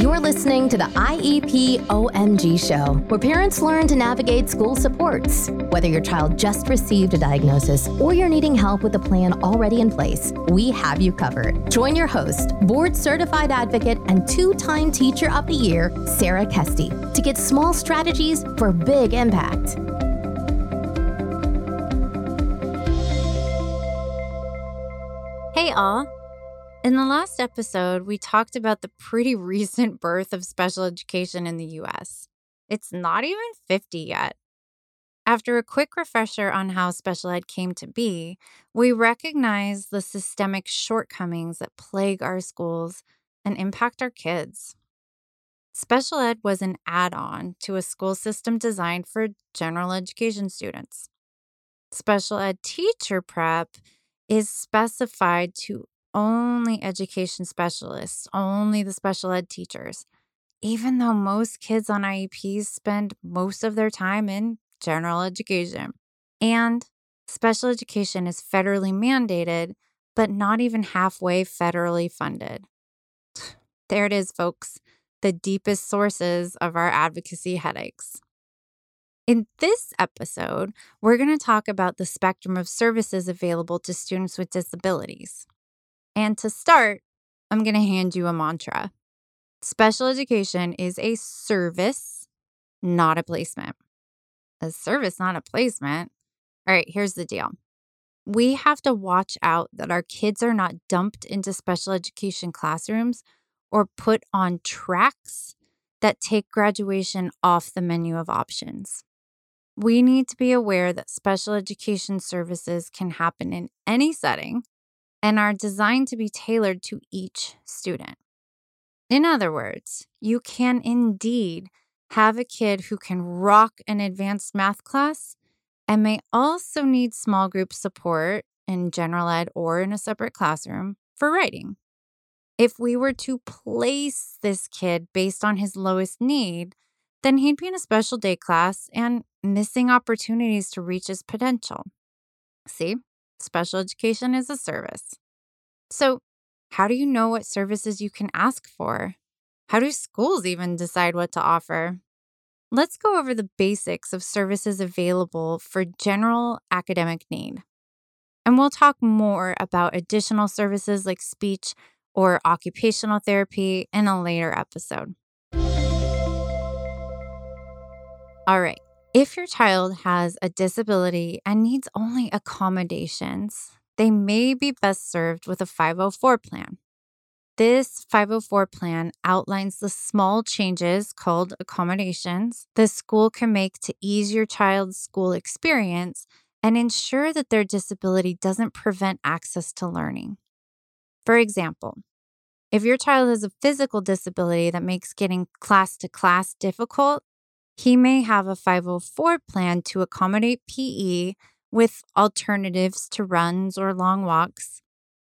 You're listening to the IEP OMG Show, where parents learn to navigate school supports. Whether your child just received a diagnosis or you're needing help with a plan already in place, we have you covered. Join your host, board certified advocate, and two time Teacher of the Year, Sarah Kesty, to get small strategies for big impact. Hey, all. In the last episode, we talked about the pretty recent birth of special education in the US. It's not even 50 yet. After a quick refresher on how special ed came to be, we recognize the systemic shortcomings that plague our schools and impact our kids. Special ed was an add on to a school system designed for general education students. Special ed teacher prep is specified to only education specialists, only the special ed teachers, even though most kids on IEPs spend most of their time in general education. And special education is federally mandated, but not even halfway federally funded. There it is, folks, the deepest sources of our advocacy headaches. In this episode, we're going to talk about the spectrum of services available to students with disabilities. And to start, I'm going to hand you a mantra special education is a service, not a placement. A service, not a placement. All right, here's the deal. We have to watch out that our kids are not dumped into special education classrooms or put on tracks that take graduation off the menu of options. We need to be aware that special education services can happen in any setting and are designed to be tailored to each student. In other words, you can indeed have a kid who can rock an advanced math class and may also need small group support in general ed or in a separate classroom for writing. If we were to place this kid based on his lowest need, then he'd be in a special day class and missing opportunities to reach his potential. See, special education is a service. So, how do you know what services you can ask for? How do schools even decide what to offer? Let's go over the basics of services available for general academic need. And we'll talk more about additional services like speech or occupational therapy in a later episode. All right. If your child has a disability and needs only accommodations, they may be best served with a 504 plan. This 504 plan outlines the small changes called accommodations the school can make to ease your child's school experience and ensure that their disability doesn't prevent access to learning. For example, if your child has a physical disability that makes getting class to class difficult, he may have a 504 plan to accommodate PE with alternatives to runs or long walks.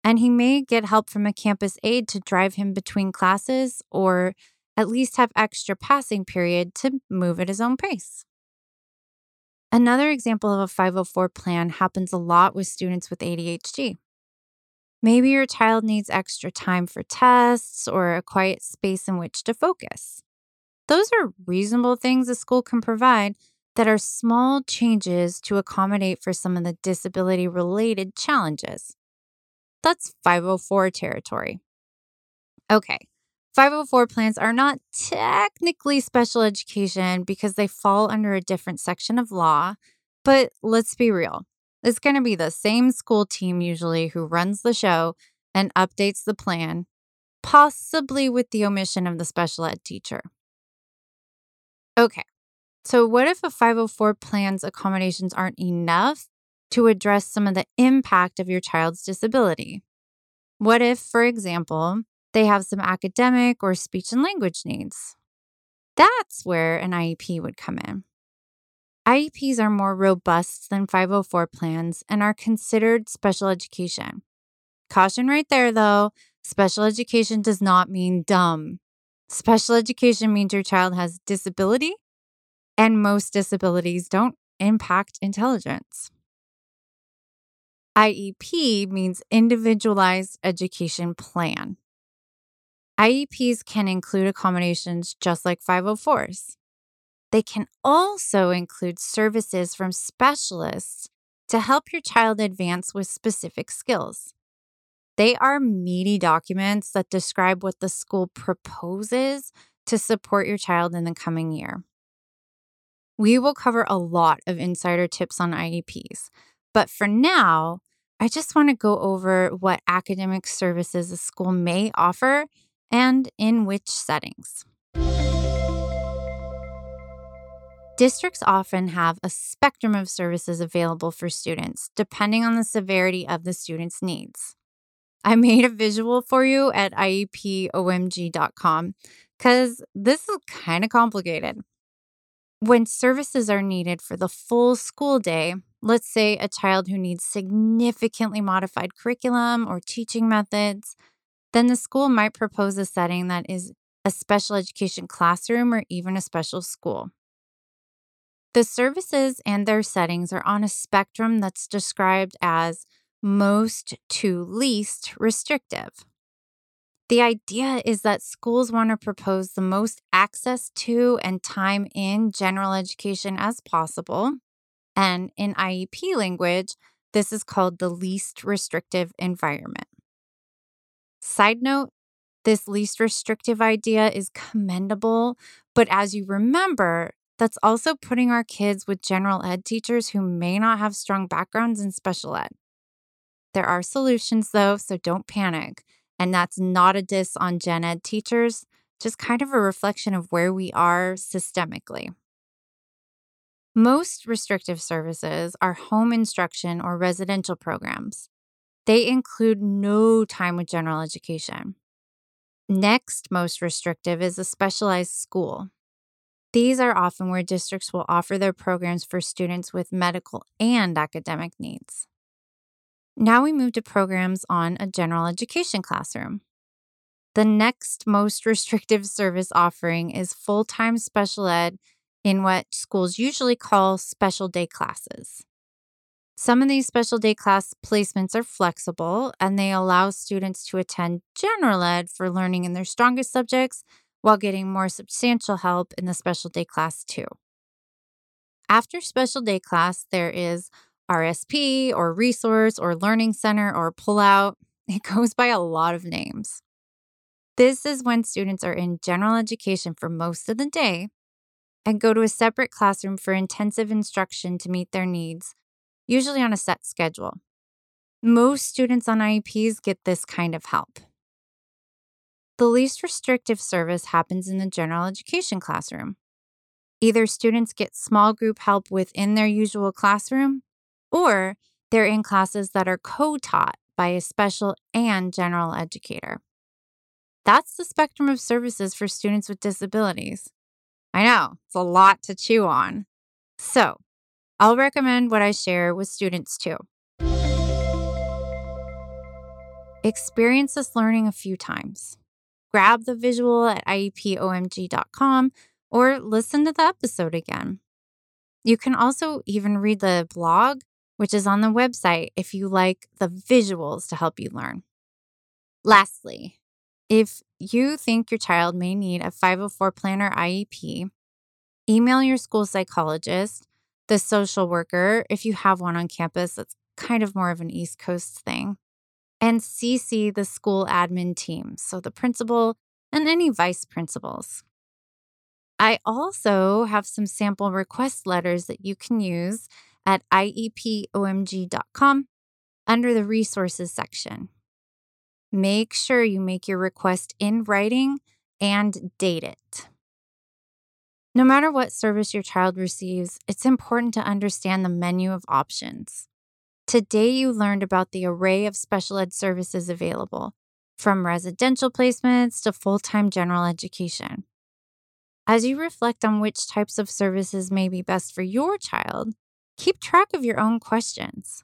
And he may get help from a campus aide to drive him between classes or at least have extra passing period to move at his own pace. Another example of a 504 plan happens a lot with students with ADHD. Maybe your child needs extra time for tests or a quiet space in which to focus. Those are reasonable things a school can provide that are small changes to accommodate for some of the disability related challenges. That's 504 territory. Okay, 504 plans are not technically special education because they fall under a different section of law, but let's be real. It's going to be the same school team usually who runs the show and updates the plan, possibly with the omission of the special ed teacher. Okay, so what if a 504 plan's accommodations aren't enough to address some of the impact of your child's disability? What if, for example, they have some academic or speech and language needs? That's where an IEP would come in. IEPs are more robust than 504 plans and are considered special education. Caution right there, though special education does not mean dumb. Special education means your child has disability, and most disabilities don't impact intelligence. IEP means Individualized Education Plan. IEPs can include accommodations just like 504s. They can also include services from specialists to help your child advance with specific skills. They are meaty documents that describe what the school proposes to support your child in the coming year. We will cover a lot of insider tips on IEPs, but for now, I just want to go over what academic services a school may offer and in which settings. Districts often have a spectrum of services available for students, depending on the severity of the student's needs. I made a visual for you at iepomg.com because this is kind of complicated. When services are needed for the full school day, let's say a child who needs significantly modified curriculum or teaching methods, then the school might propose a setting that is a special education classroom or even a special school. The services and their settings are on a spectrum that's described as most to least restrictive. The idea is that schools want to propose the most access to and time in general education as possible. And in IEP language, this is called the least restrictive environment. Side note, this least restrictive idea is commendable, but as you remember, that's also putting our kids with general ed teachers who may not have strong backgrounds in special ed. There are solutions though, so don't panic. And that's not a diss on gen ed teachers, just kind of a reflection of where we are systemically. Most restrictive services are home instruction or residential programs. They include no time with general education. Next, most restrictive is a specialized school. These are often where districts will offer their programs for students with medical and academic needs. Now we move to programs on a general education classroom. The next most restrictive service offering is full time special ed in what schools usually call special day classes. Some of these special day class placements are flexible and they allow students to attend general ed for learning in their strongest subjects while getting more substantial help in the special day class too. After special day class, there is RSP or resource or learning center or pullout. It goes by a lot of names. This is when students are in general education for most of the day and go to a separate classroom for intensive instruction to meet their needs, usually on a set schedule. Most students on IEPs get this kind of help. The least restrictive service happens in the general education classroom. Either students get small group help within their usual classroom, or they're in classes that are co taught by a special and general educator. That's the spectrum of services for students with disabilities. I know, it's a lot to chew on. So, I'll recommend what I share with students too. Experience this learning a few times grab the visual at iepomg.com or listen to the episode again. You can also even read the blog, which is on the website if you like the visuals to help you learn. Lastly, if you think your child may need a 504 plan or IEP, email your school psychologist, the social worker, if you have one on campus. That's kind of more of an East Coast thing and CC the school admin team, so the principal and any vice principals. I also have some sample request letters that you can use at iepomg.com under the resources section. Make sure you make your request in writing and date it. No matter what service your child receives, it's important to understand the menu of options. Today, you learned about the array of special ed services available, from residential placements to full time general education. As you reflect on which types of services may be best for your child, keep track of your own questions.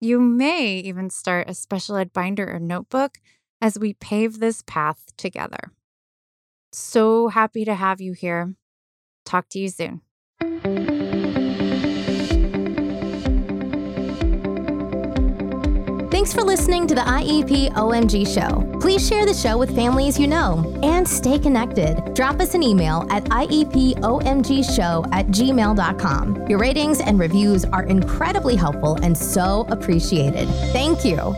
You may even start a special ed binder or notebook as we pave this path together. So happy to have you here. Talk to you soon. Thanks for listening to the IEP OMG show. Please share the show with families you know and stay connected. Drop us an email at IEPOMGshow at gmail.com. Your ratings and reviews are incredibly helpful and so appreciated. Thank you.